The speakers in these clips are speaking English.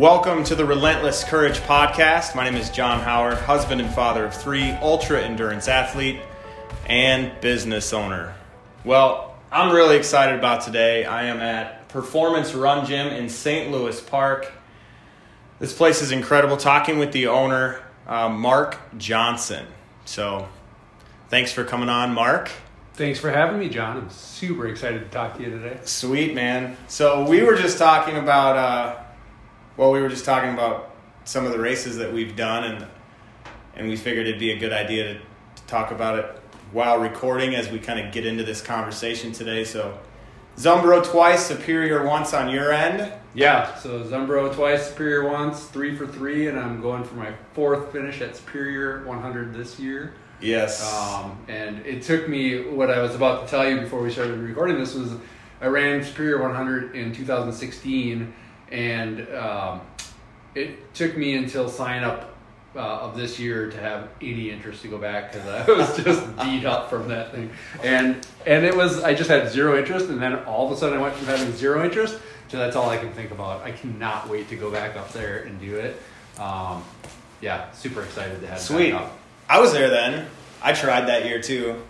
Welcome to the Relentless Courage Podcast. My name is John Howard, husband and father of three, ultra endurance athlete, and business owner. Well, I'm really excited about today. I am at Performance Run Gym in St. Louis Park. This place is incredible. Talking with the owner, uh, Mark Johnson. So, thanks for coming on, Mark. Thanks for having me, John. I'm super excited to talk to you today. Sweet, man. So, we were just talking about. Uh, well, we were just talking about some of the races that we've done, and and we figured it'd be a good idea to, to talk about it while recording as we kind of get into this conversation today. So, Zumbro twice, Superior once on your end. Yeah, so Zumbro twice, Superior once, three for three, and I'm going for my fourth finish at Superior 100 this year. Yes. Um, and it took me what I was about to tell you before we started recording this was I ran Superior 100 in 2016 and um, it took me until sign up uh, of this year to have any interest to go back because I was just beat up from that thing, and and it was I just had zero interest, and then all of a sudden I went from having zero interest to that's all I can think about. I cannot wait to go back up there and do it. Um, yeah, super excited to have. Sweet. I was there then. I tried that year too.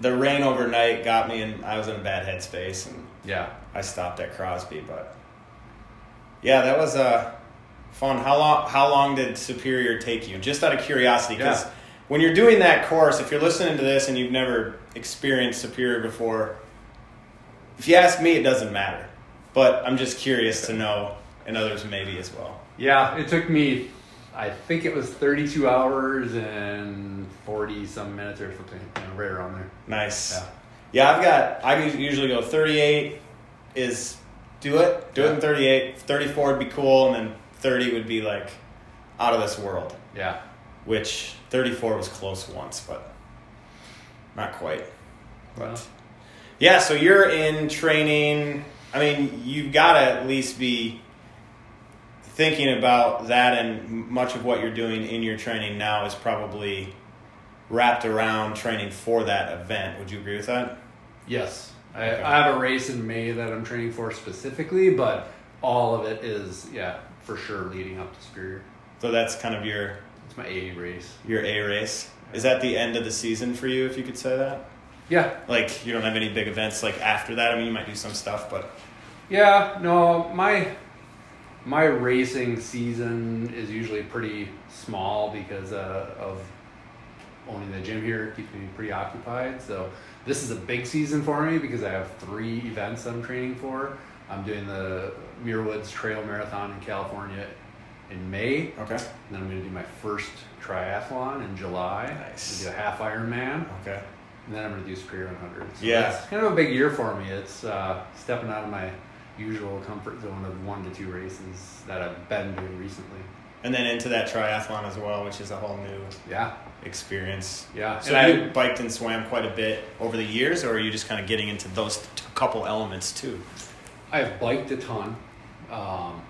The rain overnight got me, and I was in a bad headspace, and yeah, I stopped at Crosby, but yeah, that was uh, fun. How long? How long did Superior take you? Just out of curiosity, because Yeah. when you're doing that course, if you're listening to this and you've never experienced Superior before, if you ask me, it doesn't matter. But I'm just curious to know, and others maybe as well. yeah. It took me, I think it was 32 hours and 40 some minutes or something, you know, right around there. Nice. Yeah. Yeah, I've got. I usually go 38 is do it, do it in Yeah. 38. 34 would be cool, and then 30 would be like out of this world. Yeah. which 34 was close once, but not quite. But Well. yeah, so you're in training. I mean, you've got to at least be thinking about that, and much of what you're doing in your training now is probably wrapped around training for that event. Would you agree with that? Yes. I, Okay. I have a race in May that I'm training for specifically, but all of it is, yeah, for sure leading up to Superior. So that's kind of your It's my A race. your A race. Is that the end of the season for you, if you could say that? Yeah. Like you don't have any big events like after that. I mean, you might do some stuff, but Yeah, no, my my racing season is usually pretty small because uh, of owning the gym here keeps me pretty occupied. So this is a big season for me because I have three events I'm training for. I'm doing the Muir Woods Trail Marathon in California in May. okay, And then I'm going to do my first triathlon in July. Nice. Do a half Ironman. okay. And then I'm going to do Superior 100. So Yeah. It's kind of a big year for me. It's uh, stepping out of my usual comfort zone of one to two races that I've been doing recently. And then into that triathlon as well, which is a whole new Yeah. experience. Yeah. So and you I, biked and swam quite a bit over the years, or are you just kind of getting into those t- couple elements too? I've biked a ton. Um,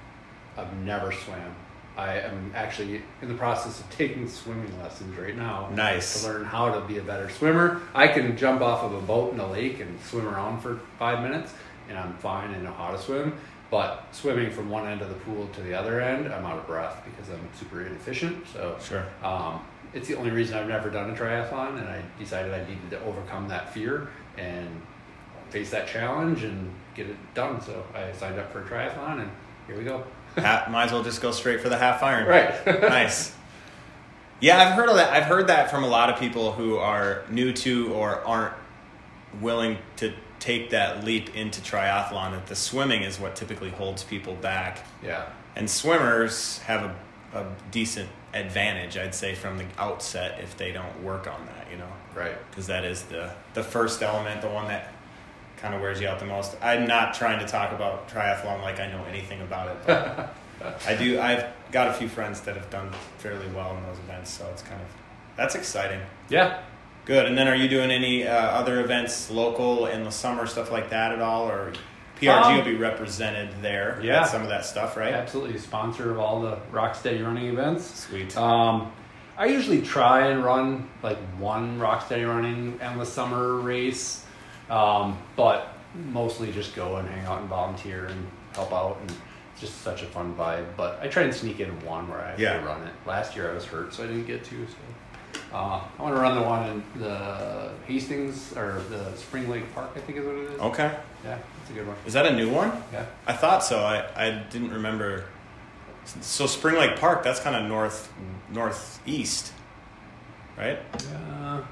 I've never swam. I am actually in the process of taking swimming lessons right now. Nice. to learn how to be a better swimmer. I can jump off of a boat in a lake and swim around for five minutes, and I'm fine and know how to swim. But swimming from one end of the pool to the other end, I'm out of breath because I'm super inefficient. So Sure. um, it's the only reason I've never done a triathlon, and I decided I needed to overcome that fear and face that challenge and get it done. So I signed up for a triathlon, and here we go. Ha- might as well just go straight for the half iron. Right. nice. Yeah, I've heard of that. I've heard that from a lot of people who are new to or aren't willing to take that leap into triathlon. That the swimming is what typically holds people back. yeah. And swimmers have a, a decent advantage, I'd say, from the outset if they don't work on that, you know, Right. because that is the, the first element, the one that kind of wears you out the most. I'm not trying to talk about triathlon like I know anything about it, but I do. I've got a few friends that have done fairly well in those events, so it's kind of that's exciting. Yeah. Good. And then, are you doing any uh, other events local in the summer, stuff like that at all, or PRG Um, will be represented there? yeah. some of that stuff, right? Absolutely, sponsor of all the Rocksteady running events. Sweet. Um, I usually try and run like one Rocksteady running endless summer race, um, but mostly just go and hang out and volunteer and help out. And just such a fun vibe. But I try and sneak in one where I Yeah. run it. Last year I was hurt, so I didn't get to. So uh, I want to run the one in the Hastings or the Spring Lake Park. I think is what it is. Okay. Yeah, it's a good one. Is that a new one? Yeah. I thought so. I, I didn't remember. So Spring Lake Park, that's kind of north northeast, right? Uh,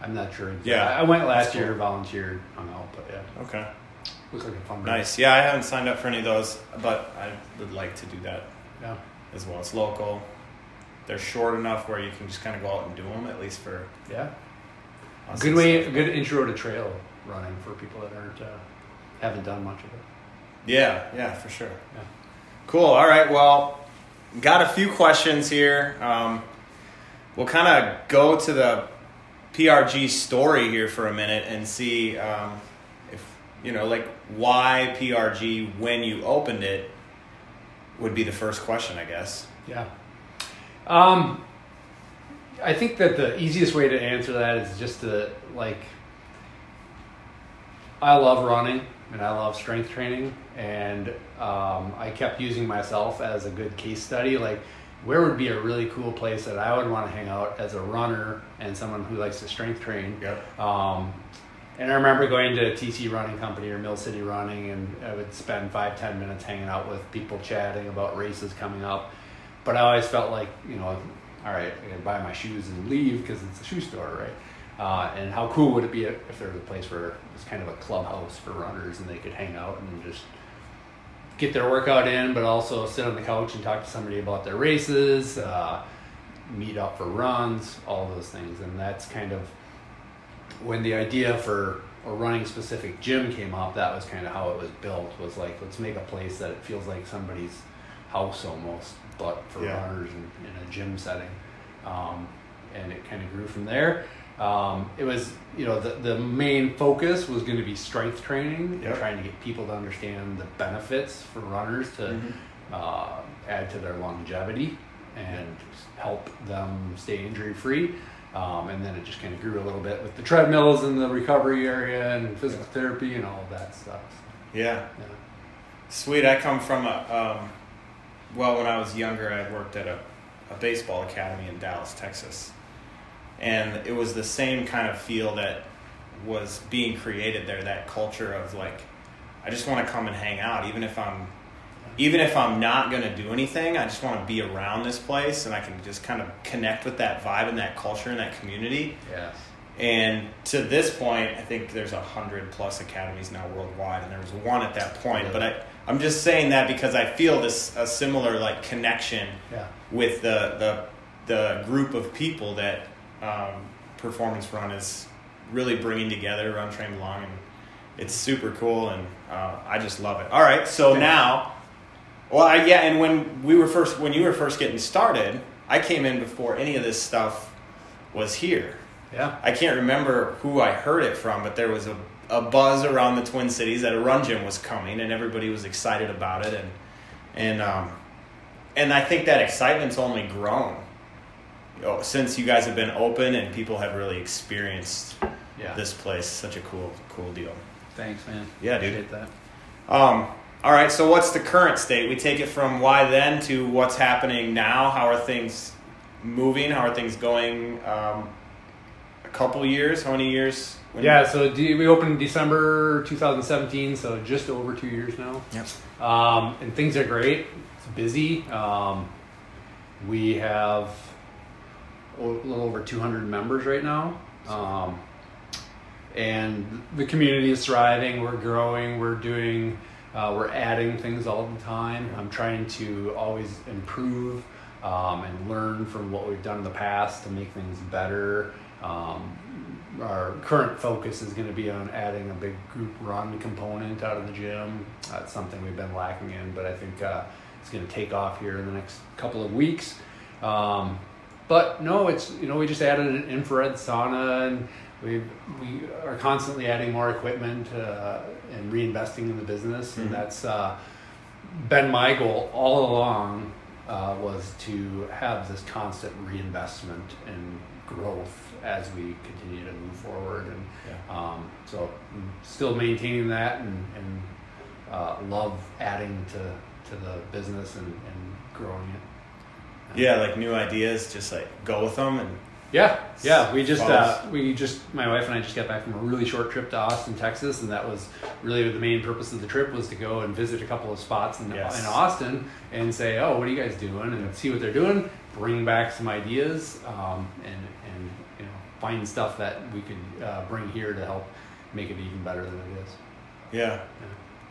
I'm not sure. Yeah. I went last That's year, volunteered, hung out, but yeah, Okay. looks like a fun. Nice. Yeah, I haven't signed up for any of those, but I would like to do that Yeah. as well. It's local. They're short enough where you can just kind of go out and do them, at least for Yeah. us Good way, stuff. good intro to trail running for people that aren't uh, haven't done much of it. Yeah, yeah, for sure. Yeah. Cool. All right. Well, got a few questions here. Um, we'll kind of go to the PRG story here for a minute and see um, if you know, like, why PRG when you opened it would be the first question, I guess. Yeah. Um, I think that the easiest way to answer that is just to like. I love running and I love strength training, and um, I kept using myself as a good case study. Like, where would be a really cool place that I would want to hang out as a runner and someone who likes to strength train? Yep. Um, and I remember going to TC Running Company or Mill City Running, and I would spend five, ten minutes hanging out with people chatting about races coming up. But I always felt like, you know, all right, I gotta buy my shoes and leave because it's a shoe store, right? Uh, and how cool would it be if there was a place where it's kind of a clubhouse for runners and they could hang out and just get their workout in, but also sit on the couch and talk to somebody about their races, uh, meet up for runs, all those things. And that's kind of when the idea for a running specific gym came up, that was kind of how it was built. Was like let's make a place that it feels like somebody's house almost, but for Yeah. runners in, in a gym setting. Um, and it kind of grew from there. Um, it was, you know, the, the main focus was going to be strength training Yep. and trying to get people to understand the benefits for runners to Mhm. uh, add to their longevity and help them stay injury free. Um, and then it just kind of grew a little bit with the treadmills and the recovery area and physical therapy and all of that stuff. Yeah. Yeah. Sweet. I come from a, um, well, when I was younger, I worked at a, a baseball academy in Dallas, Texas. And it was the same kind of feel that was being created there, that culture of like, I just want to come and hang out, even if I'm, even if I'm not going to do anything, I just want to be around this place and I can just kind of connect with that vibe and that culture and that community. Yes. And to this point, I think there's a hundred plus academies now worldwide, and there was one at that point. But I, I'm just saying that because I feel this a similar like connection Yeah. with the the the group of people that um, Performance Run is really bringing together. Run Train Belong, and it's super cool, and uh, I just love it. All right, so now, well, I, yeah, and when we were first when you were first getting started, I came in before any of this stuff was here. Yeah. I can't remember who I heard it from, but there was a, a buzz around the Twin Cities that a run gym was coming, and everybody was excited about it, and and um, and I think that excitement's only grown you know, since you guys have been open and people have really experienced Yeah. this place. Such a cool cool deal. Thanks, man. Yeah, dude. Appreciate that. Um, all right, so what's the current state? We take it from why then to what's happening now. How are things moving? How are things going? Um, a couple years? How many years? When- Yeah, so D- we opened in December 2017, so just over two years now. Yep. Um, and things are great. It's busy. Um, we have a little over 200 members right now. Um, and the community is thriving. We're growing. We're doing, uh, we're adding things all the time. I'm trying to always improve um, and learn from what we've done in the past to make things better. Um, our current focus is going to be on adding a big group run component out of the gym. That's something we've been lacking in, but I think uh, it's going to take off here in the next couple of weeks. Um, but no, it's you know we just added an infrared sauna and we we are constantly adding more equipment uh, and reinvesting in the business, and Mhm. that's uh, been my goal all along. Uh, was to have this constant reinvestment and growth as we continue to move forward, and Yeah. um, so I'm still maintaining that and, and uh, love adding to to the business and, and growing it. Yeah, like new ideas, just like go with them and Yeah, yeah. We just uh, we just my wife and I just got back from a really short trip to Austin, Texas, and that was really the main purpose of the trip was to go and visit a couple of spots in, Yes. in Austin and say, oh, what are you guys doing, and see what they're doing, bring back some ideas, um, and and you know find stuff that we could uh, bring here to help make it even better than it is. Yeah.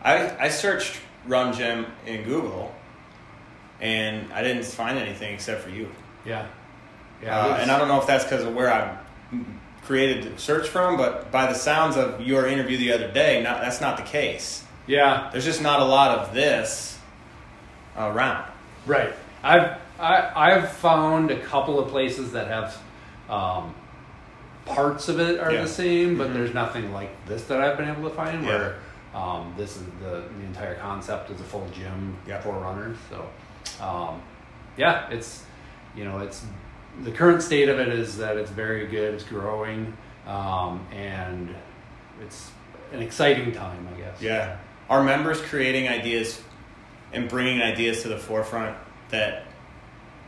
I I searched Run Gym in Google, and I didn't find anything except for you. Yeah, Uh, and I don't know if that's because of where I created the search from, but by the sounds of your interview the other day, not, that's not the case. yeah, There's just not a lot of this around. Right. I've I, I've found a couple of places that have um, parts of it are Yeah. the same, but Mhm. there's nothing like this that I've been able to find where um, this is the the entire concept is a full gym Yeah. for runners. So um, yeah, it's you know it's the current state of it is that it's very good. It's growing um, and it's an exciting time, I guess. Yeah. Are members creating ideas and bringing ideas to the forefront that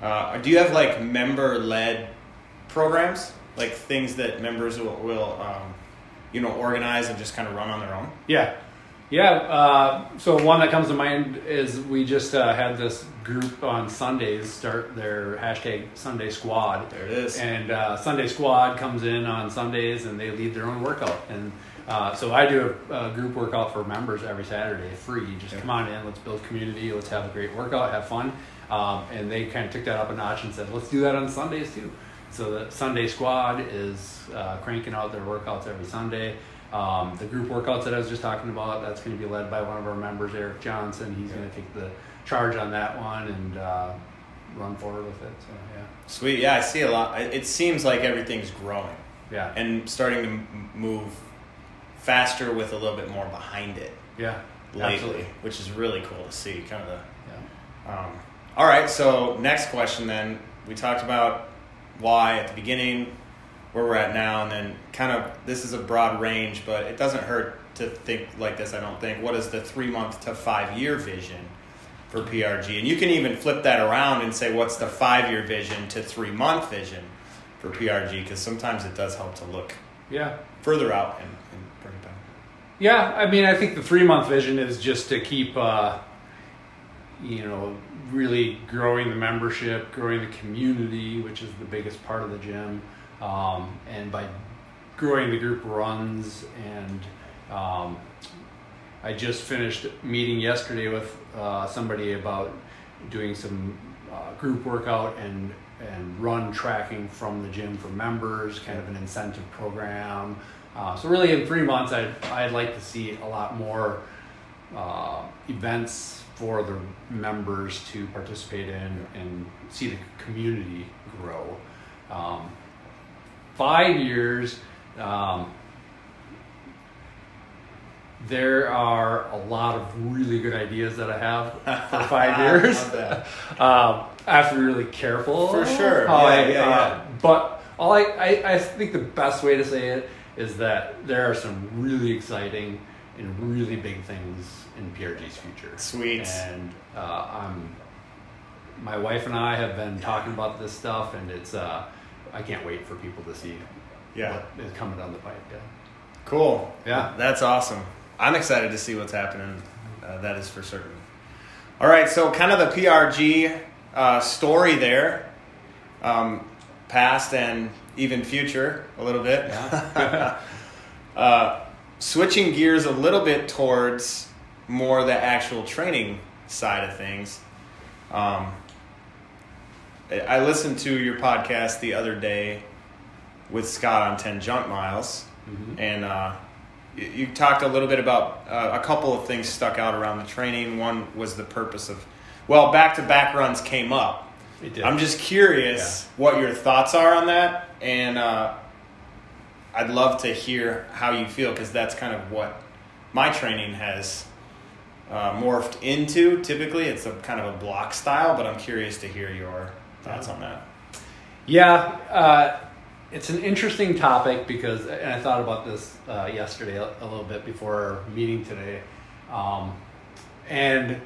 uh, do you have like member led programs like things that members will, will um, you know organize and just kind of run on their own Yeah, yeah. Uh, so one that comes to mind is we just uh, had this group on Sundays start their hashtag Sunday Squad, there it is and uh, Sunday Squad comes in on Sundays and they lead their own workout. And uh, so I do a, a group workout for members every Saturday, free. Just Yeah. come on in, let's build community, let's have a great workout, have fun. Um, and they kind of took that up a notch and said, let's do that on Sundays too. So the Sunday Squad is uh, cranking out their workouts every Sunday. Um, the group workouts that I was just talking about, that's going to be led by one of our members, Eric Johnson. He's going to take the charge on that one and uh, run forward with it. So yeah, sweet yeah i see a lot it it seems like everything's growing yeah, and starting to move faster with a little bit more behind it yeah, lately Absolutely. which is really cool to see kind of the yeah. Um, all right, so next question then. We talked about why at the beginning, where we're at now, and then kind of this is a broad range, but it doesn't hurt to think like this, I don't think. What is the three month to five year vision for PRG? And you can even flip that around and say, what's the five year vision to three month vision for PRG? Because sometimes it does help to look Yeah. further out and, and bring it back. Yeah, I mean, I think the three month vision is just to keep, uh, you know, really growing the membership, growing the community, which is the biggest part of the gym. Um, and by growing the group runs, and um, I just finished meeting yesterday with uh, somebody about doing some uh, group workout and and run tracking from the gym for members, kind of an incentive program. Uh, so really, in three months, I'd I'd like to see a lot more uh, events for the members to participate in and see the community grow. Um, five years. Um, there are a lot of really good ideas that I have for five years. Um, I have to be really careful. For sure. Yeah, I- yeah, uh, yeah. But all I, I, I think the best way to say it is that there are some really exciting and really big things in PRG's future. Sweet. And uh, I'm, my wife and I have been talking about this stuff, and it's uh, I can't wait for people to see Yeah. what is coming down the pipe. Yeah. Cool. Yeah. That's awesome. I'm excited to see what's happening. Uh, that is for certain. All right, so kind of the PRG uh, story there, um, past and even future a little bit. Yeah. uh, switching gears a little bit towards more the actual training side of things. Um, I- listened to your podcast the other day with Scott on 10 junk miles Mhm. and uh, you, you talked a little bit about uh, a couple of things stuck out around the training. One was the purpose of, well, back to back runs came up. I'm just curious what your thoughts are on that, and uh, I'd love to hear how you feel because that's kind of what my training has uh, morphed into. Typically, it's a kind of a block style, but I'm curious to hear your thoughts on that. Yeah, uh, it's an interesting topic because, and I thought about this uh, yesterday a, little bit before our meeting today. Um, and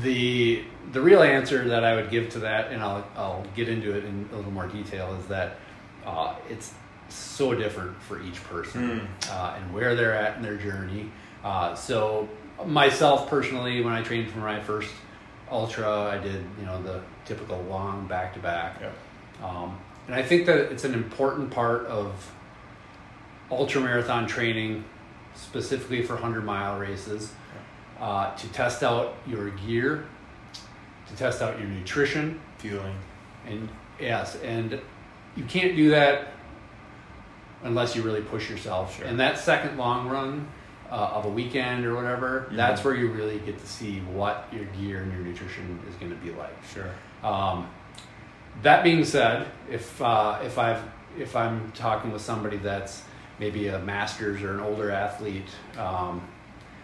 the the real answer that I would give to that, and I'll I'll get into it in a little more detail, is that uh, it's so different for each person Mm. uh, and where they're at in their journey. Uh, so myself personally, when I trained for my first ultra, I did you know the typical long back to back. Um, and I think that it's an important part of ultra marathon training, specifically for 100 mile races, uh, to test out your gear, to test out your nutrition, Fueling. and yes, and you can't do that unless you really push yourself. Sure. And that second long run uh, of a weekend or whatever, Mhm. that's where you really get to see what your gear and your nutrition is going to be like. Sure. Um, that being said, if uh, if I've if I'm talking with somebody that's maybe a master's or an older athlete, um,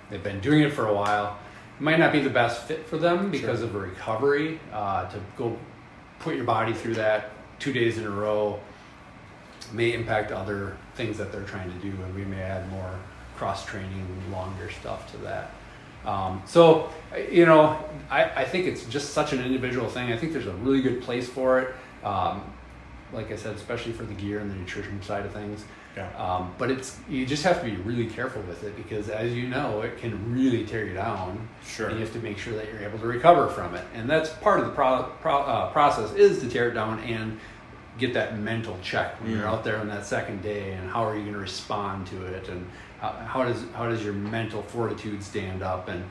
they've been doing it for a while, it might not be the best fit for them because Sure. of a recovery uh, to go put your body through that two days in a row may impact other things that they're trying to do, and we may add more cross training, longer stuff to that. Um, so, you know, I, I think it's just such an individual thing. I think there's a really good place for it. Um, like I said, especially for the gear and the nutrition side of things. Yeah. Um, but it's you just have to be really careful with it because, as you know, it can really tear you down. Sure. And you have to make sure that you're able to recover from it, and that's part of the pro, pro, uh, process is to tear it down and get that mental check when you're Mm. out there on that second day, and how are you going to respond to it, and how, how does how does your mental fortitude stand up, and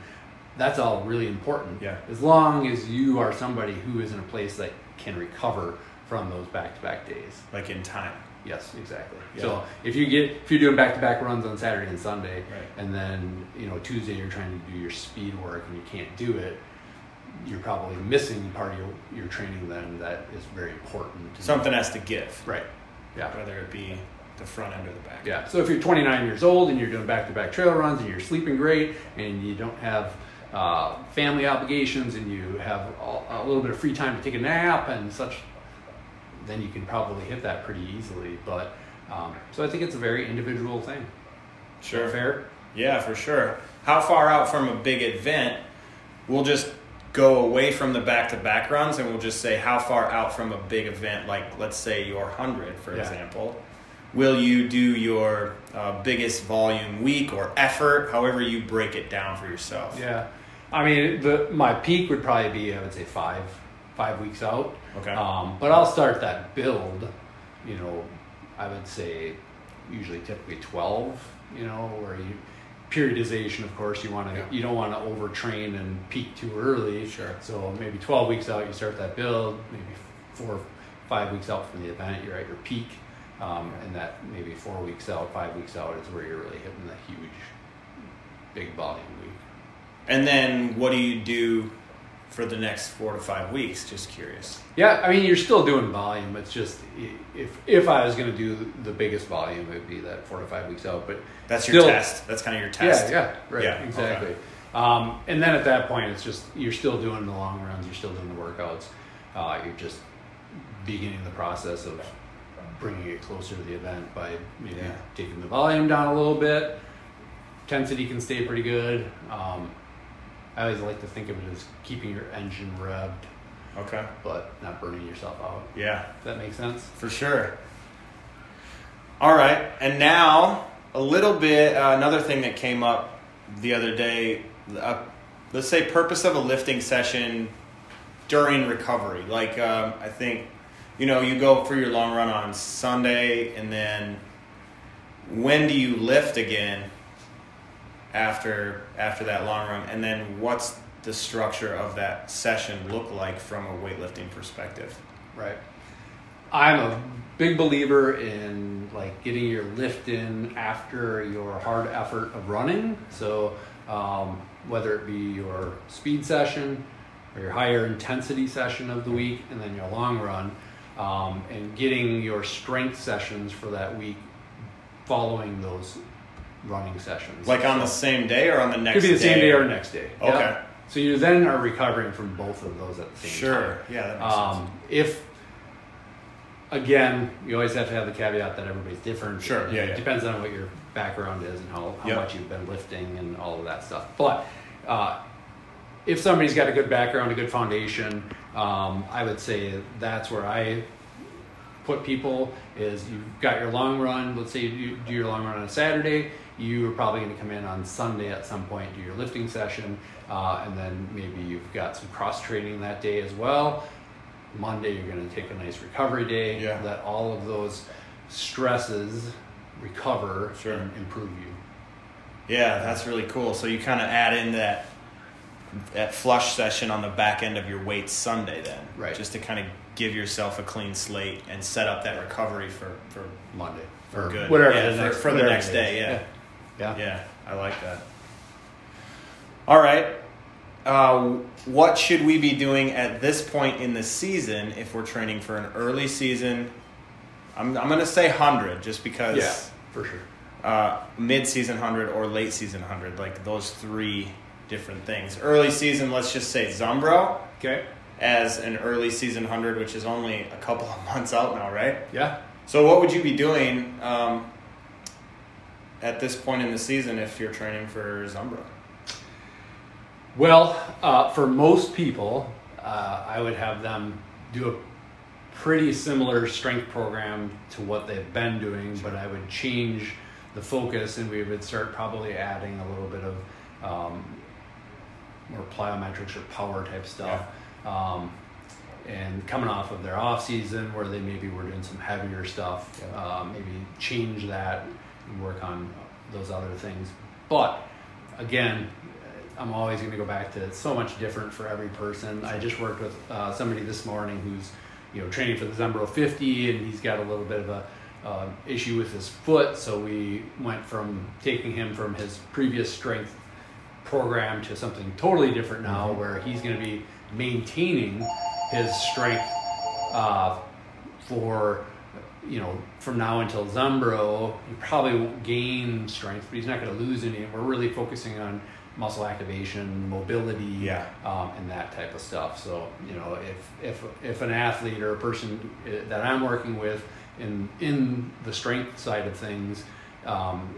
that's all really important. Yeah. As long as you are somebody who is in a place that can recover from those back-to-back days. Like in time. Yes, exactly. Yeah. So if you get if you're doing back to back runs on Saturday and Sunday, Right. and then you know Tuesday you're trying to do your speed work and you can't do it, you're probably missing part of your, your training then that is very important. Something has to give. right? Yeah. Whether it be the front end or the back. Yeah. So if you're 29 years old and you're doing back to back trail runs and you're sleeping great and you don't have uh, family obligations and you have a, a little bit of free time to take a nap and such, then you can probably hit that pretty easily. But um, so I think it's a very individual thing. Sure. Fair. Yeah, for sure. How far out from a big event? We'll just go away from the back-to-back runs, and we'll just say how far out from a big event, like let's say your hundred, for Yeah. example. Will you do your uh, biggest volume week or effort, however you break it down for yourself? Yeah. I mean, the my peak would probably be I would say five five weeks out. Okay. Um, but I'll start that build. You know, I would say usually typically twelve. You know, where you periodization. Of course, you want to Yeah. you don't want to overtrain and peak too early. Sure. So maybe twelve weeks out, you start that build. Maybe four five weeks out from the event, you're at your peak. Um, and that maybe four weeks out, five weeks out is where you're really hitting the huge, big volume week. And then what do you do for the next four to five weeks? Just curious. Yeah, I mean, you're still doing volume. It's just if if I was going to do the biggest volume, it would be that four to five weeks out. But That's Still- your test. That's kind of your test. yeah, yeah, right, Yeah, exactly. Um, and then at that point, it's just you're still doing the long runs, you're still doing the workouts. Uh, you're just beginning the process of bringing it closer to the event by maybe Yeah. taking the volume down a little bit. Intensity can stay pretty good. Um, I always like to think of it as keeping your engine revved, Okay. but not burning yourself out. Yeah. If that makes sense. For sure. All right, and now a little bit. Uh, another thing that came up the other day. Uh, let's say purpose of a lifting session during recovery. Like um, I think, you know, you go for your long run on Sunday, and then when do you lift again after after that long run, and then what's the structure of that session look like from a weightlifting perspective? Right. I'm a big believer in like getting your lift in after your hard effort of running. So um, whether it be your speed session or your higher intensity session of the week, and then your long run, um, and getting your strength sessions for that week following those running sessions. Like on the same day or on the next could be the same day? day or next day. Okay. Yeah. So you then are recovering from both of those at the same time. Sure. Yeah, that makes Um, if again, you always have to have the caveat that everybody's different. Sure, It yeah, yeah. Depends on what your background is and how, how Yep. much you've been lifting and all of that stuff. But uh, if somebody's got a good background, a good foundation, um, I would say that's where I put people is you've got your long run. Let's say you do your long run on a Saturday. You are probably going to come in on Sunday at some point, do your lifting session, uh, and then maybe you've got some cross training that day as well. Monday, you're going to take a nice recovery day. Yeah. Let all of those stresses recover Sure. and improve you. Yeah, that's really cool. So you kind of add in that that flush session on the back end of your weights Sunday then, Right. Just to kind of give yourself a clean slate and set up that recovery for for Monday For or good. whatever Yeah, for- next, for the next day, is. yeah. Yeah, yeah. I like that. All right. Uh, what should we be doing at this point in the season if we're training for an early season? I'm, I'm going to say 100 just because yeah, for sure. uh, mid-season 100 or late season 100 like those three different things early season let's just say zumbro Okay. as an early season 100 which is only a couple of months out now right Yeah. so what would you be doing um, at this point in the season if you're training for zumbro Well, uh, for most people, uh, I would have them do a pretty similar strength program to what they've been doing, but I would change the focus and we would start probably adding a little bit of um, more plyometrics or power type stuff. Um, and coming off of their off season where they maybe were doing some heavier stuff, Yeah. uh, maybe change that work on those other things. But again, I'm always going to go back to it's so much different for every person. I just worked with uh, somebody this morning who's you know training for the Zumbro 50 and he's got a little bit of a uh, issue with his foot, so we went from taking him from his previous strength program to something totally different now, Mhm. where he's going to be maintaining his strength uh, for you know from now until Zumbro. He probably won't gain strength, but he's not going to lose any. We're really focusing on muscle activation, mobility, Yeah. um, and that type of stuff. So you know, if if if an athlete or a person uh, that I'm working with in in the strength side of things um,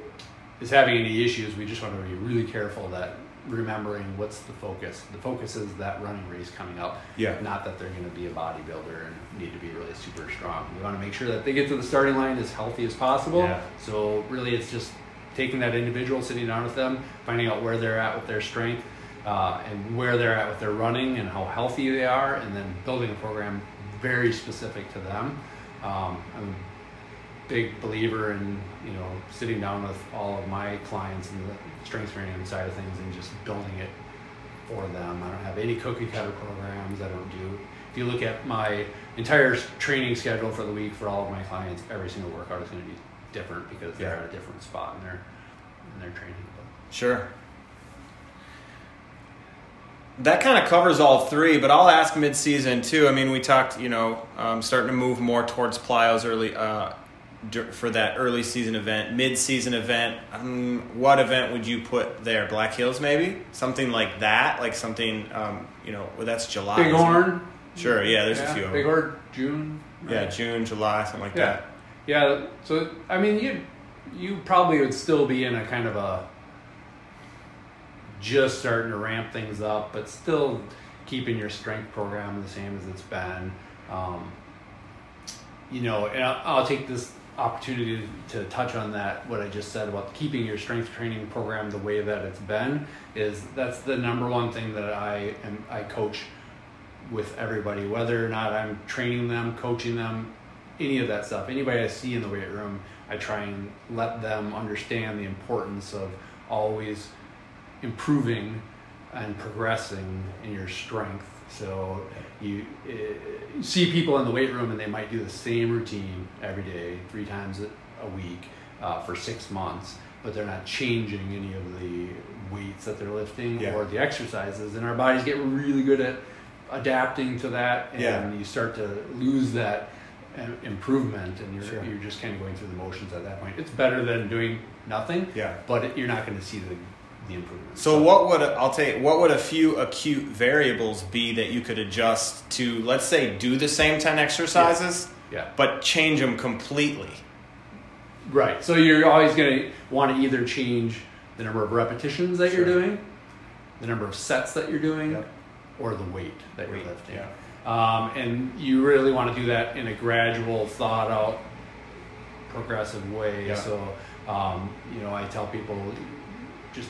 is having any issues, we just want to be really careful that remembering what's the focus. The focus is that running race coming up. Yeah. Not that they're going to be a bodybuilder and need to be really super strong. We want to make sure that they get to the starting line as healthy as possible. Yeah. So really, it's just taking that individual, sitting down with them, finding out where they're at with their strength, uh, and where they're at with their running and how healthy they are, and then building a program very specific to them. Um, big believer in you know sitting down with all of my clients and the strength training side of things and just building it for them. I don't have any cookie cutter programs. I don't do. If you look at my entire training schedule for the week for all of my clients, every single workout is going to be different because they're Yeah. at a different spot in their in their training. Sure. That kind of covers all three, but I'll ask mid-season too. I mean, we talked, you know, um, starting to move more towards plyos early uh, for that early season event, mid-season event. Um, what event would you put there? Black Hills, maybe something like that, like something, um, you know, well, that's July. isn't it? Bighorn. Sure, yeah, there's a few of them. Bighorn, June. Yeah. June, July, something like Yeah. that. Yeah, so I mean, you you probably would still be in a kind of a just starting to ramp things up, but still keeping your strength program the same as it's been. Um, you know, and I'll, I'll take this opportunity to touch on that. What I just said about keeping your strength training program the way that it's been is that's the number one thing that I am I coach with everybody, whether or not I'm training them, coaching them, any of that stuff. Anybody I see in the weight room, I try and let them understand the importance of always improving and progressing in your strength. So you, you see people in the weight room and they might do the same routine every day, three times a week uh, for six months, but they're not changing any of the weights that they're lifting Yeah. or the exercises. And our bodies get really good at adapting to that, and Yeah. you start to lose that uh, improvement, and you're Sure. you're just kind of going through the motions at that point. It's better than doing nothing, Yeah. but it, you're not going to see the the improvement. So what would a, I'll tell you what would a few acute variables be that you could adjust to let's say do the same 10 exercises Yeah. but change them completely. Right. So you're always going to want to either change the number of repetitions that you're doing, the number of sets that you're doing Yep. or the weight that Weight, you're lifting. yeah. Um, and you really want to do that in a gradual, thought out, progressive way. Yeah. So, um, you know, I tell people just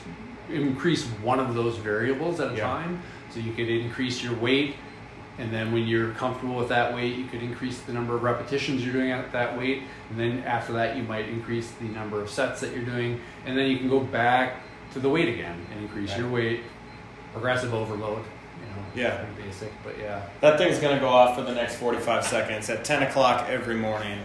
increase one of those variables at a Yeah. time. So you could increase your weight, and then when you're comfortable with that weight, you could increase the number of repetitions you're doing at that weight. And then after that, you might increase the number of sets that you're doing, and then you can go back to the weight again and increase Right. your weight. Progressive overload. You know, Yeah. pretty basic, but yeah. That thing's gonna go off for the next 45 seconds. At 10 o'clock every morning,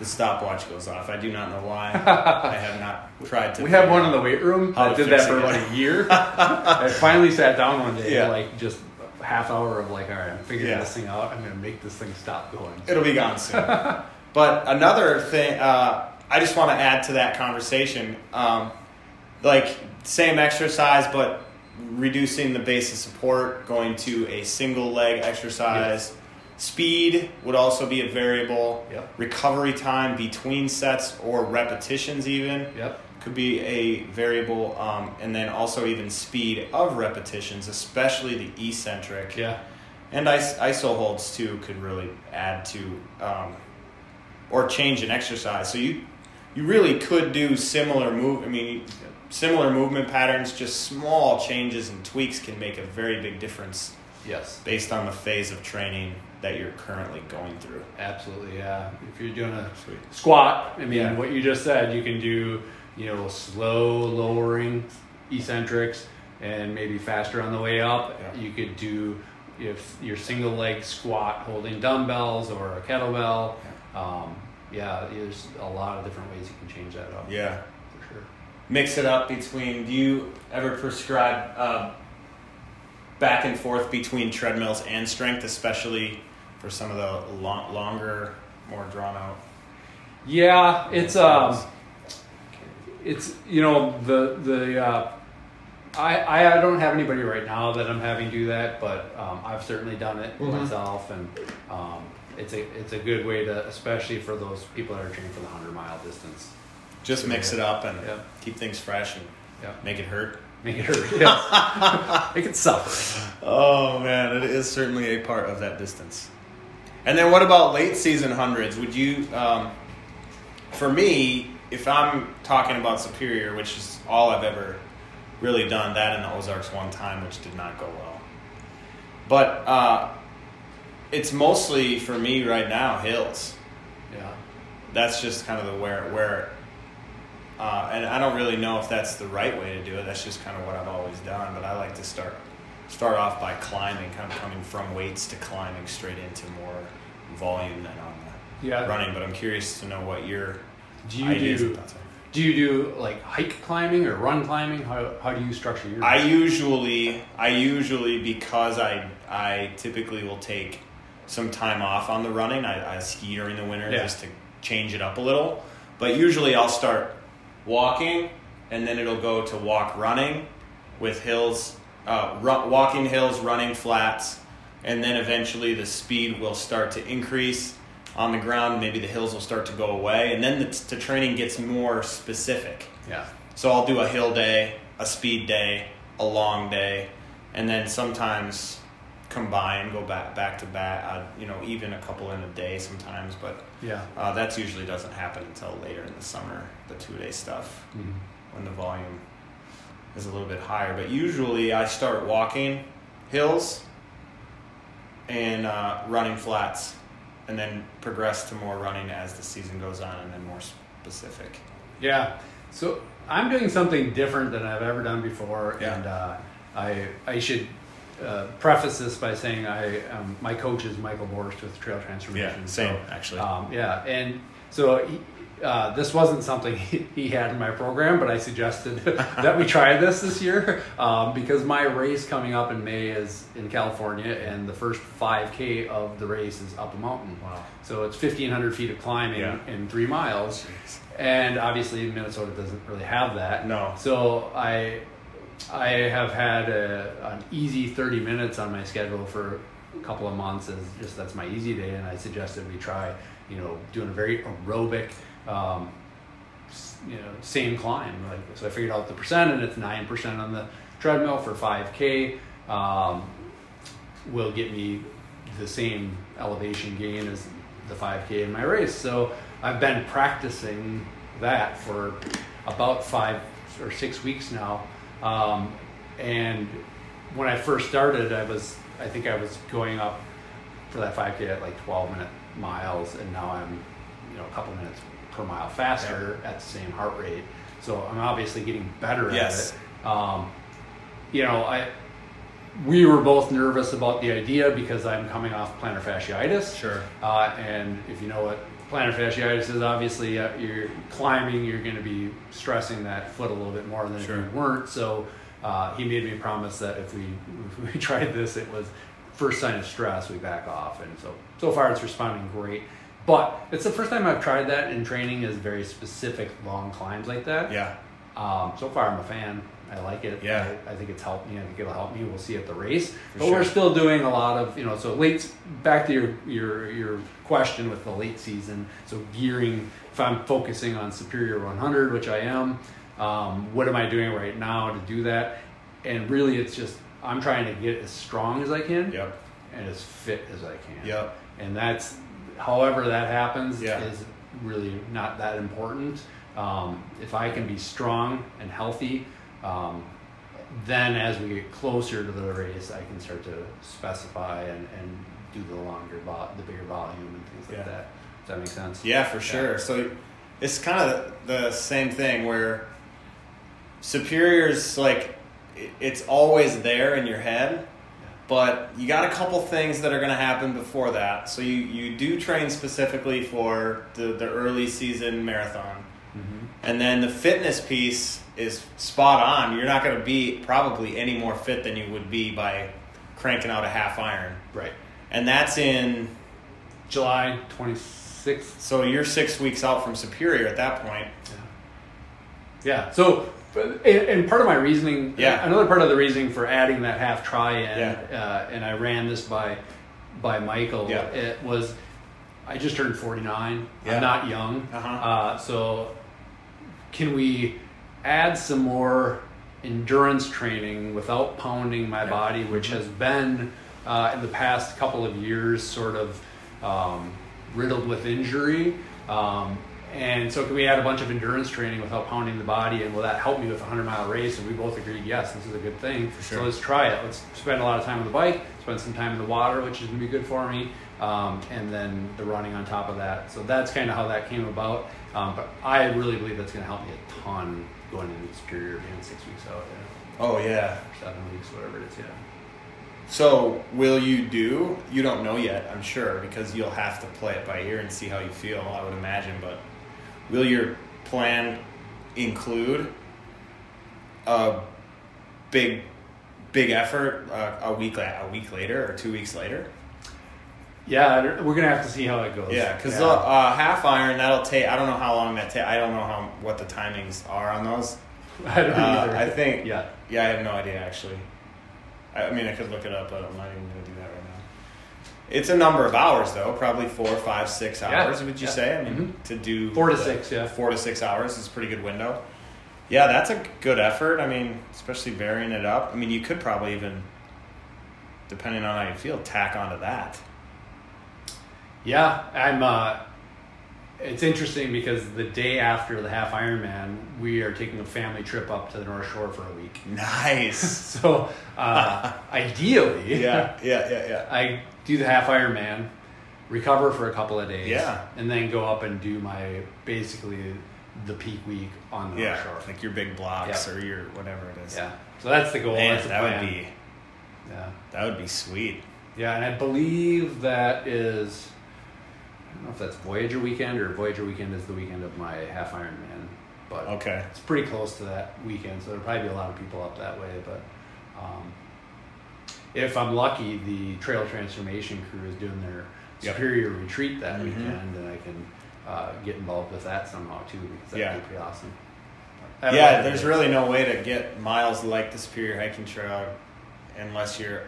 the stopwatch goes off. I do not know why. I have not tried to. We have one in the weight room. I did that for about a year. I finally sat down one day, Yeah. like just half hour of like, all right, I'm figuring Yeah. this thing out. I'm gonna make this thing stop going. It'll be gone soon. but another thing, uh, I just want to add to that conversation. Um, like same exercise, but reducing the base of support, going to a single leg exercise. Speed would also be a variable. Yep. Recovery time between sets or repetitions, even. Yep. could be a variable, um, and then also even speed of repetitions, especially the eccentric. Yeah. And is- ISO holds too could really add to um, or change an exercise. So you you really could do similar move. I mean, similar movement patterns. Just small changes and tweaks can make a very big difference Yes. based on the phase of training that you're currently going through. Absolutely. Yeah. If you're doing a Sweet. squat, I mean, Yeah. what you just said, you can do, you know, slow lowering eccentrics and maybe faster on the way up. Yeah. You could do if your single leg squat holding dumbbells or a kettlebell. Um, yeah, there's a lot of different ways you can change that up. Yeah. For sure. mix it up between do you ever prescribe uh, back and forth between treadmills and strength especially for some of the long, longer more drawn out Yeah, it's um, it's you know the the uh, I I don't have anybody right now that I'm having do that, but um, I've certainly done it Mhm. myself, and um, it's a it's a good way to, especially for those people that are training for the hundred mile distance. just mix it up and Yeah. keep things fresh and Yeah, make it hurt make it hurt. Yeah, make it suffer. oh man it is certainly a part of that distance and then what about late season hundreds would you um, for me if i'm talking about superior which is all i've ever really done that in the ozarks one time which did not go well but uh, it's mostly for me right now hills Yeah, that's just kind of the where where uh, and I don't really know if that's the right way to do it. That's just kind of what I've always done. But I like to start start off by climbing, kind of coming from weights to climbing straight into more volume than on the yeah. running. But I'm curious to know what your Do you do and thoughts are. do you do like hike climbing or run climbing? How how do you structure your? I usually, I usually because I I typically will take some time off on the running. I, I ski during the winter Yeah. just to change it up a little. But usually I'll start walking, and then it'll go to walk running with hills, uh, ru- walking hills, running flats, and then eventually the speed will start to increase on the ground. Maybe the hills will start to go away, and then the, the training gets more specific. yeah. So I'll do a hill day, a speed day, a long day, and then sometimes combine, go back back to back. Uh, you know, even a couple in a day sometimes, but Yeah. uh, that usually doesn't happen until later in the summer. The two day stuff Mhm. when the volume is a little bit higher. But usually I start walking hills and uh, running flats, and then progress to more running as the season goes on, and then more specific. Yeah. So I'm doing something different than I've ever done before, Yeah. and uh, I I should uh, preface this by saying I um, my coach is Michael Borst with Trail Transformation. Yeah, same, So, actually. Um, yeah, and so. He, uh, this wasn't something he, he had in my program, but I suggested that we try this this year um, because my race coming up in May is in California, and the first 5K of the race is up a mountain. Wow. So it's 1,500 feet of climbing Yeah. in three miles. And obviously, Minnesota doesn't really have that. No. So I, I have had a, an easy 30 minutes on my schedule for a couple of months as just that's my easy day, and I suggested we try, you know, doing a very aerobic, um, you know, same climb. Like so, I figured out the percent, and it's nine percent on the treadmill for 5K um, will get me the same elevation gain as the 5K in my race. So I've been practicing that for about five or six weeks now. Um, and when I first started, I was, I think I was going up for that 5K at like 12 minute miles, and now I'm, you know, a couple minutes per mile faster at the same heart rate. So I'm obviously getting better Yes. at it. Um, you know, I, we were both nervous about the idea because I'm coming off plantar fasciitis. Sure. Uh, and if you know what plantar fasciitis is, obviously uh, you're climbing, you're going to be stressing that foot a little bit more than Sure. if you weren't. So uh, he made me promise that if we if we tried this, it was first sign of stress, we back off. And so so far it's responding great. But it's the first time I've tried that in training is very specific long climbs like that. Yeah. Um, so far, I'm a fan. I like it. Yeah. I, I think it's helped me. I think it'll help me. We'll see at the race. but sure. we're still doing a lot of you know. So late. Back to your your your question with the late season. So gearing. If I'm focusing on Superior 100, which I am, um, what am I doing right now to do that? And really, it's just I'm trying to get as strong as I can Yep. and as fit as I can. Yep. And that's, however that happens, Yeah. is really not that important. Um, if I can be strong and healthy, um, then as we get closer to the race, I can start to specify and, and do the longer, vo- the bigger volume and things like Yeah. that. Does that make sense? Yeah, for sure. So it's kind of the same thing where superiors like it's always there in your head, but you got a couple things that are going to happen before that. So you you do train specifically for the the early season marathon. hmm And then the fitness piece is spot on. You're not going to be probably any more fit than you would be by cranking out a half iron. Right. And that's in July 26th. so you're 6 weeks out from superior at that point. Yeah. Yeah. So, but- and, and part of my reasoning, Yeah. another part of the reasoning for adding that half tri in, Yeah. uh, and I ran this by by Michael. Yeah. It was I just turned forty nine. Yeah. I'm not young. Uh-huh. Uh, so, can we add some more endurance training without pounding my Yeah. body, which has been uh, in the past couple of years sort of um, riddled with injury. Um, and so, can we add a bunch of endurance training without pounding the body? And will that help me with a 100 mile race? And we both agreed, yes, this is a good thing. Sure. So, let's try it. Let's spend a lot of time on the bike, spend some time in the water, which is going to be good for me. Um, and then the running on top of that. So, that's kind of how that came about. Um, but I really believe that's going to help me a ton going into the Superior being six weeks out, yeah. Oh yeah. seven weeks, whatever it is, yeah. So, will you do? You don't know yet, I'm sure, because you'll have to play it by ear and see how you feel. I would imagine, but will your plan include a big, big effort uh, a week la- a week later or two weeks later? Yeah, we're gonna have to see how it goes. Yeah, because uh, half iron that'll take. I don't know how long that take. I don't know how what the timings are on those. I don't Uh, either. I think. Yeah, Yeah, I have no idea actually. I, I mean, I could look it up, but I'm not even going to do that right now. It's a number of hours though, probably four, five, six Yeah, hours. Would you yeah. say? I mean, Mhm. to do four to the- six. Yeah, four to six hours is a pretty good window. Yeah, that's a good effort. I mean, especially varying it up. I mean, you could probably even, depending on how you feel, tack onto that. yeah. I'm. uh It's interesting because the day after the half Ironman, we are taking a family trip up to the North Shore for a week. Nice. So uh, ideally, yeah, yeah, yeah, yeah. I do the half Ironman, recover for a couple of days, Yeah. and then go up and do my basically the peak week on the Yeah, Shore. like your big blocks Yeah. or your whatever it is. Yeah, so that's the goal. Man, that's the that plan. would be yeah. that would be sweet. Yeah, and I believe that is. I don't know if that's Voyageur weekend or Voyageur weekend is the weekend of my half Ironman, but Okay. it's pretty close to that weekend, so there'll probably be a lot of people up that way. But um, if I'm lucky, the Trail Transformation crew is doing their Yep. Superior retreat that Mhm. weekend, and I can uh, get involved with that somehow too, because that'd Yeah. be pretty awesome. I don't know Yeah, there's really no way to get miles like the Superior Hiking Trail unless you're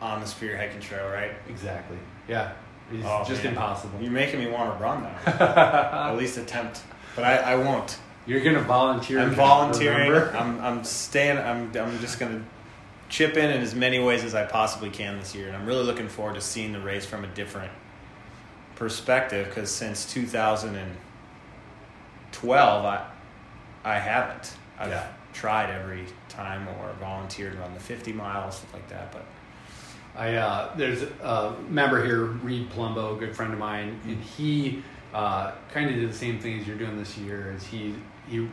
on the Superior Hiking Trail, right? exactly. Yeah, it's Oh, just man. impossible. You're making me want to run now. At least attempt, but I, I won't. You're gonna volunteer. I'm volunteering. I'm I'm staying. I'm I'm just gonna chip in in as many ways as I possibly can this year, and I'm really looking forward to seeing the race from a different perspective. Because since 2012, I I haven't. I've Yeah. tried every time or volunteered run the 50 miles, stuff like that, but I uh, there's a member here, Reed Plumbo, a good friend of mine, and he uh, kind of did the same thing as you're doing this year. Is he he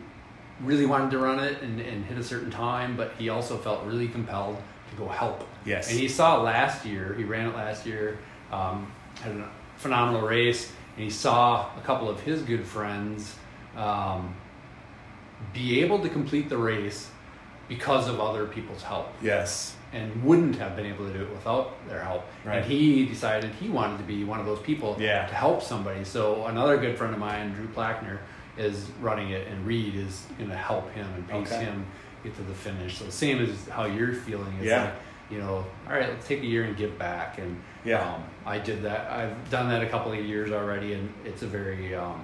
really wanted to run it and, and hit a certain time, but he also felt really compelled to go help. Yes. And he saw last year. He ran it last year. Um, had a phenomenal race, and he saw a couple of his good friends um, be able to complete the race because of other people's help yes, and wouldn't have been able to do it without their help. Right. And he decided he wanted to be one of those people Yeah. to help somebody. So another good friend of mine, Drew Plackner, is running it, and Reed is going to help him and pace Okay. him get to the finish. So same as how you're feeling. It's Yeah. like, you know, all right, let's take a year and give back. And Yeah. um, I did that. I've done that a couple of years already, and it's a very um,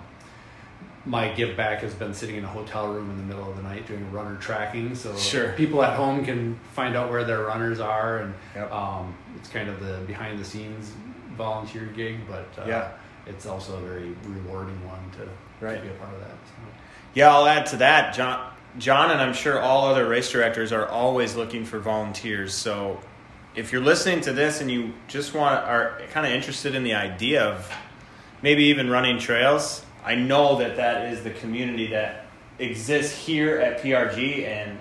my give back has been sitting in a hotel room in the middle of the night doing runner tracking. So Sure. people at home can find out where their runners are, and Yep. um, it's kind of the behind the scenes volunteer gig, but uh, Yeah. it's also a very rewarding one to, Right. to be a part of that. So. Yeah, I'll add to that. John, John, and I'm sure all other race directors are always looking for volunteers. So, if you're listening to this and you just want are kind of interested in the idea of maybe even running trails, I know that that is the community that exists here at PRG, and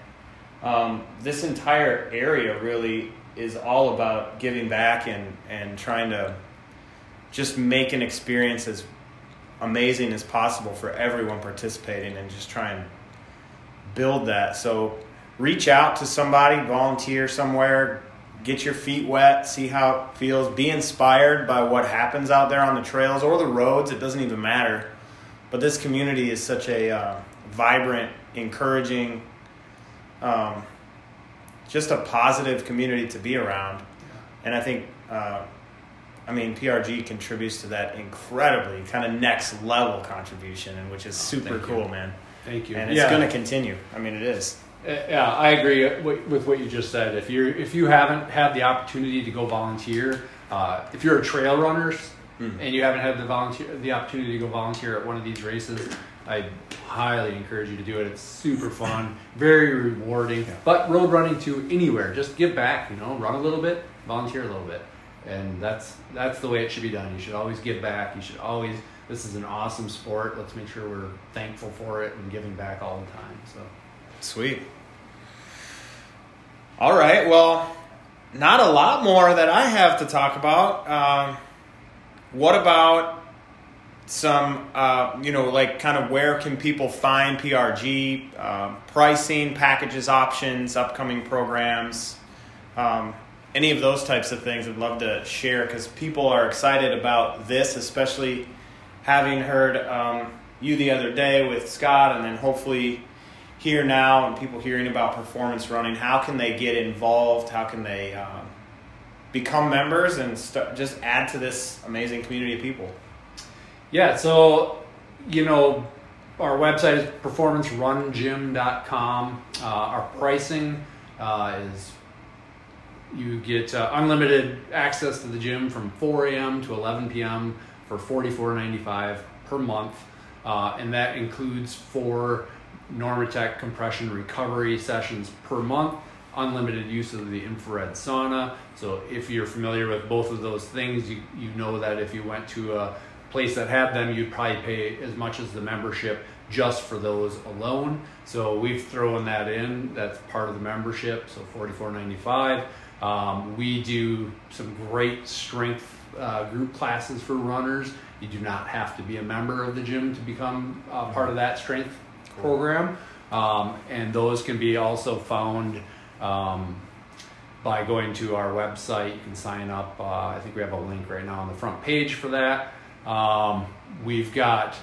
um, this entire area really is all about giving back and and trying to just make an experience as amazing as possible for everyone participating and just try and build that. So reach out to somebody, volunteer somewhere, get your feet wet, see how it feels, be inspired by what happens out there on the trails or the roads, it doesn't even matter. But this community is such a uh, vibrant, encouraging, um, just a positive community to be around. And I think, uh, I mean, PRG contributes to that incredibly kind of next level contribution, and which is super thank you. cool, man. Thank you. And it's Yeah. going to continue. I mean, it is. Uh, Yeah, I agree with what you just said. If you if you haven't had the opportunity to go volunteer, uh, if you're a trail runner Mhm. and you haven't had the volunteer the opportunity to go volunteer at one of these races, I highly encourage you to do it. It's super fun, very rewarding. But road running too, anywhere, just give back. You know, run a little bit, volunteer a little bit, and that's that's the way it should be done. You should always give back. You should always. This is an awesome sport. Let's make sure we're thankful for it and giving back all the time. So. Sweet. All right. Well, not a lot more that I have to talk about. Um, what about some, uh, you know, like kind of where can people find PRG, um, pricing, packages, options, upcoming programs, um, any of those types of things? I'd love to share because people are excited about this, especially having heard um, you the other day with Scott, and then hopefully here now and people hearing about performance running how can they get involved how can they um, become members and st- just add to this amazing community of people Yeah, so you know, our website is performancerungym.com. Uh, our pricing uh, is you get uh, unlimited access to the gym from 4 a.m. to 11 p.m. for $44.95 per month, uh, and that includes four Normatec compression recovery sessions per month. Unlimited use of the infrared sauna. So, if you're familiar with both of those things, you, you know that if you went to a place that had them, you'd probably pay as much as the membership just for those alone. So we've thrown that in. That's part of the membership. So forty four ninety five. Um, we do some great strength uh, group classes for runners. You do not have to be a member of the gym to become uh, part of that strength program, um, and those can be also found. Um, by going to our website. You can sign up. Uh, I think we have a link right now on the front page for that. Um, we've got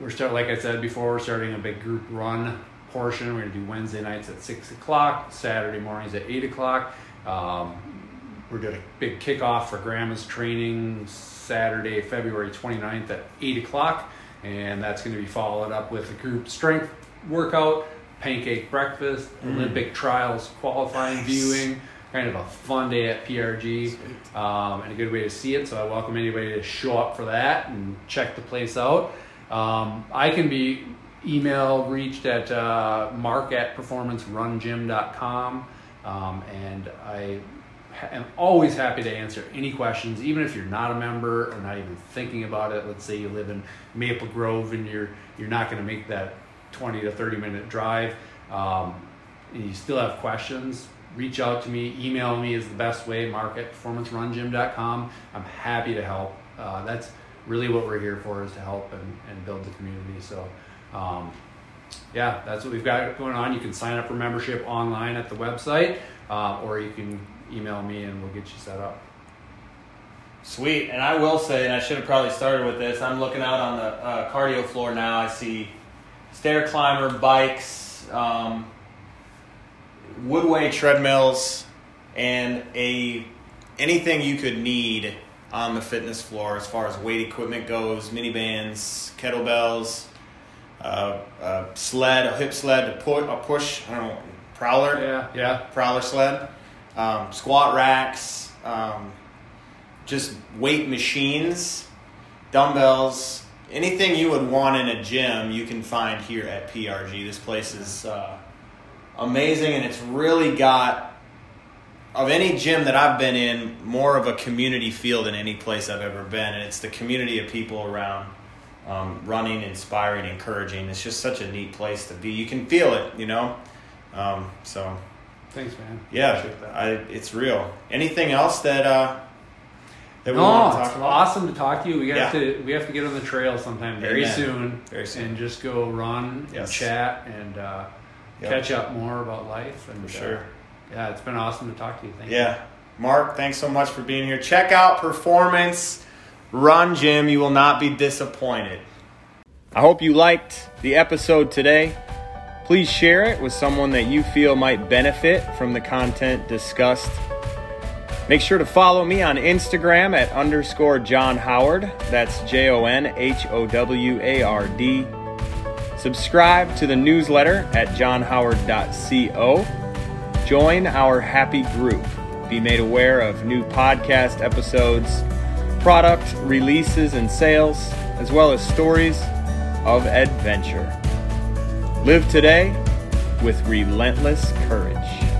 we're start like I said before. We're starting a big group run portion. We're gonna do Wednesday nights at six o'clock, Saturday mornings at eight o'clock. Um, we're doing a big kickoff for Grandma's training Saturday, February 29th at 8 o'clock. And that's going to be followed up with a group strength workout, pancake breakfast, Olympic trials qualifying Nice. viewing. kind of a fun day at PRG um, and a good way to see it. So I welcome anybody to show up for that and check the place out. Um, I can be email reached at uh, mark at performancerungym.com um, and I am always happy to answer any questions, even if you're not a member or not even thinking about it. Let's say you live in Maple Grove and you're you're not going to make that 20 to 30 minute drive, um, and you still have questions. Reach out to me. Email me is the best way. Mark at performancerungym.com. I'm happy to help. Uh, that's really what we're here for is to help and, and build the community. So. Um, yeah, that's what we've got going on. You can sign up for membership online at the website, uh, or you can email me and we'll get you set up. Sweet. And I will say, and I should have probably started with this. I'm looking out on the uh, cardio floor now. I see stair climber bikes, um, woodway treadmills, and a anything you could need on the fitness floor as far as weight equipment goes, mini bands, kettlebells, uh, a sled, a hip sled, a, pu- a push, I don't know, prowler, Yeah, yeah. prowler sled, um, squat racks, um, just weight machines, dumbbells, anything you would want in a gym, you can find here at PRG. This place is uh, amazing, and it's really got of any gym that I've been in more of a community feel than any place I've ever been, and it's the community of people around. Um, running, inspiring, encouraging. It's just such a neat place to be. You can feel it, you know. Um, so Thanks, man. yeah, I, it's real. Anything else that uh, that we No, want to it's talk about? awesome to talk to you. We have Yeah. to we have to get on the trail sometime very Amen. soon, Very soon. and just go run and chat and uh, Yep. catch up more about life. And For uh, sure. yeah, it's been awesome to talk to you. Thank you. Yeah, Mark, thanks so much for being here. Check out Performance Run Gym. You will not be disappointed. I hope you liked the episode today. Please share it with someone that you feel might benefit from the content discussed. Make sure to follow me on Instagram at underscore John Howard. That's J O N H O W A R D. Subscribe to the newsletter at johnhoward.co. Join our happy group. Be made aware of new podcast episodes, product releases and sales, as well as stories of adventure. Live today with relentless courage.